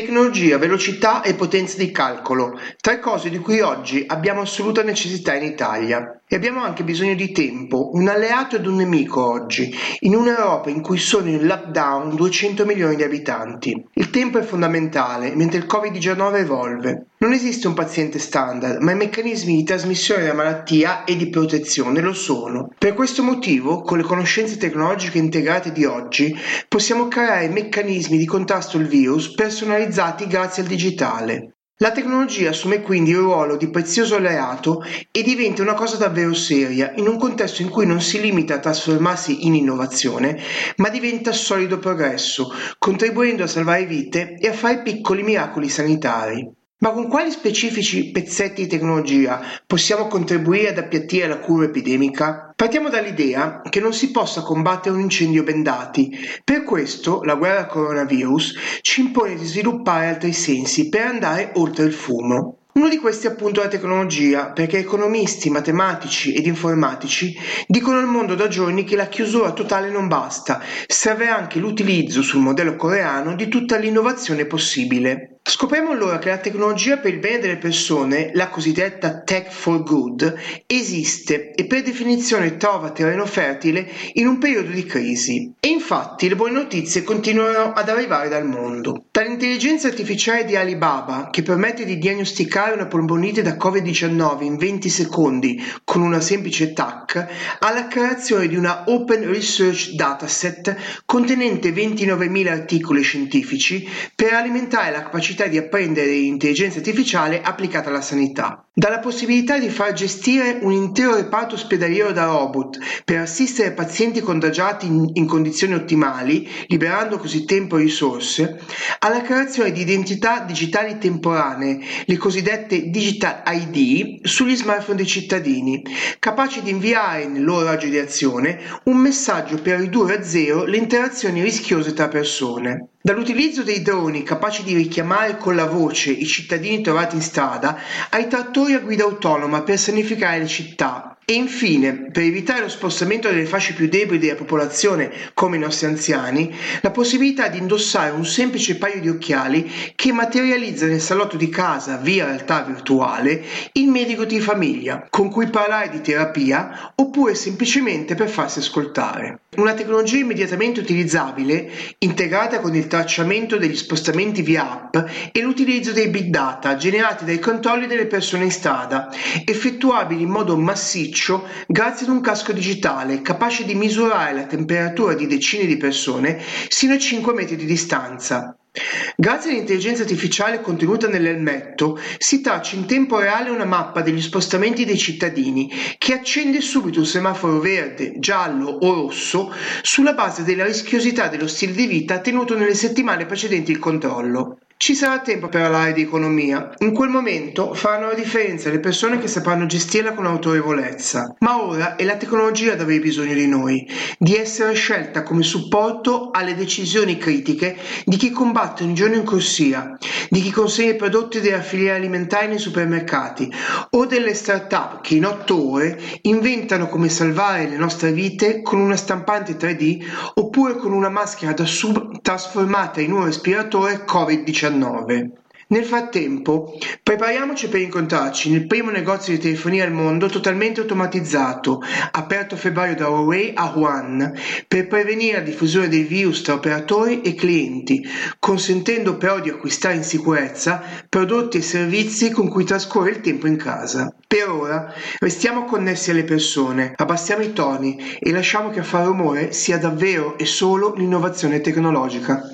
Tecnologia, velocità e potenza di calcolo, tre cose di cui oggi abbiamo assoluta necessità in Italia. E abbiamo anche bisogno di tempo, un alleato ed un nemico oggi, in un'Europa in cui sono in lockdown 200 milioni di abitanti. Il tempo è fondamentale, mentre il Covid-19 evolve. Non esiste un paziente standard, ma i meccanismi di trasmissione della malattia e di protezione lo sono. Per questo motivo, con le conoscenze tecnologiche integrate di oggi, possiamo creare meccanismi di contrasto al virus personalizzati grazie al digitale. La tecnologia assume quindi il ruolo di prezioso alleato e diventa una cosa davvero seria in un contesto in cui non si limita a trasformarsi in innovazione, ma diventa solido progresso, contribuendo a salvare vite e a fare piccoli miracoli sanitari. Ma con quali specifici pezzetti di tecnologia possiamo contribuire ad appiattire la curva epidemica? Partiamo dall'idea che non si possa combattere un incendio bendati. Per questo la guerra al coronavirus ci impone di sviluppare altri sensi per andare oltre il fumo. Uno di questi è appunto la tecnologia, perché economisti, matematici ed informatici dicono al mondo da giorni che la chiusura totale non basta, serve anche l'utilizzo sul modello coreano di tutta l'innovazione possibile. Scopriamo allora che la tecnologia per il bene delle persone, la cosiddetta tech for good, esiste e per definizione trova terreno fertile in un periodo di crisi. E infatti le buone notizie continuano ad arrivare dal mondo. Dall'intelligenza artificiale di Alibaba, che permette di diagnosticare una polmonite da Covid-19 in 20 secondi con una semplice TAC, alla creazione di una Open Research Dataset contenente 29.000 articoli scientifici per alimentare la capacità capacità di apprendere l'intelligenza artificiale applicata alla sanità. Dalla possibilità di far gestire un intero reparto ospedaliero da robot per assistere pazienti contagiati in, in condizioni ottimali, liberando così tempo e risorse, alla creazione di identità digitali temporanee, le cosiddette Digital ID, sugli smartphone dei cittadini, capaci di inviare nel loro raggio di azione un messaggio per ridurre a zero le interazioni rischiose tra persone. Dall'utilizzo dei droni capaci di richiamare con la voce i cittadini trovati in strada ai trattori a guida autonoma per sanificare le città, e infine, per evitare lo spostamento delle fasce più deboli della popolazione, come i nostri anziani, la possibilità di indossare un semplice paio di occhiali che materializza nel salotto di casa, via realtà virtuale, il medico di famiglia, con cui parlare di terapia oppure semplicemente per farsi ascoltare. Una tecnologia immediatamente utilizzabile, integrata con il tracciamento degli spostamenti via app e l'utilizzo dei big data generati dai controlli delle persone in strada, effettuabili in modo massiccio grazie ad un casco digitale capace di misurare la temperatura di decine di persone sino a 5 metri di distanza. Grazie all'intelligenza artificiale contenuta nell'elmetto si traccia in tempo reale una mappa degli spostamenti dei cittadini che accende subito un semaforo verde, giallo o rosso sulla base della rischiosità dello stile di vita tenuto nelle settimane precedenti il controllo. Ci sarà tempo per parlare di economia. In quel momento faranno la differenza le persone che sapranno gestirla con autorevolezza. Ma ora è la tecnologia ad avere bisogno di noi, di essere scelta come supporto alle decisioni critiche di chi combatte un giorno in corsia, di chi consegna i prodotti della filiera alimentare nei supermercati o delle start-up che in otto ore inventano come salvare le nostre vite con una stampante 3D oppure con una maschera da sub trasformata in un respiratore Covid-19. Nel frattempo, prepariamoci per incontrarci nel primo negozio di telefonia al mondo totalmente automatizzato, aperto a febbraio da Huawei a Wuhan, per prevenire la diffusione dei virus tra operatori e clienti, consentendo però di acquistare in sicurezza prodotti e servizi con cui trascorre il tempo in casa. Per ora restiamo connessi alle persone, abbassiamo i toni e lasciamo che a fare rumore sia davvero e solo l'innovazione tecnologica.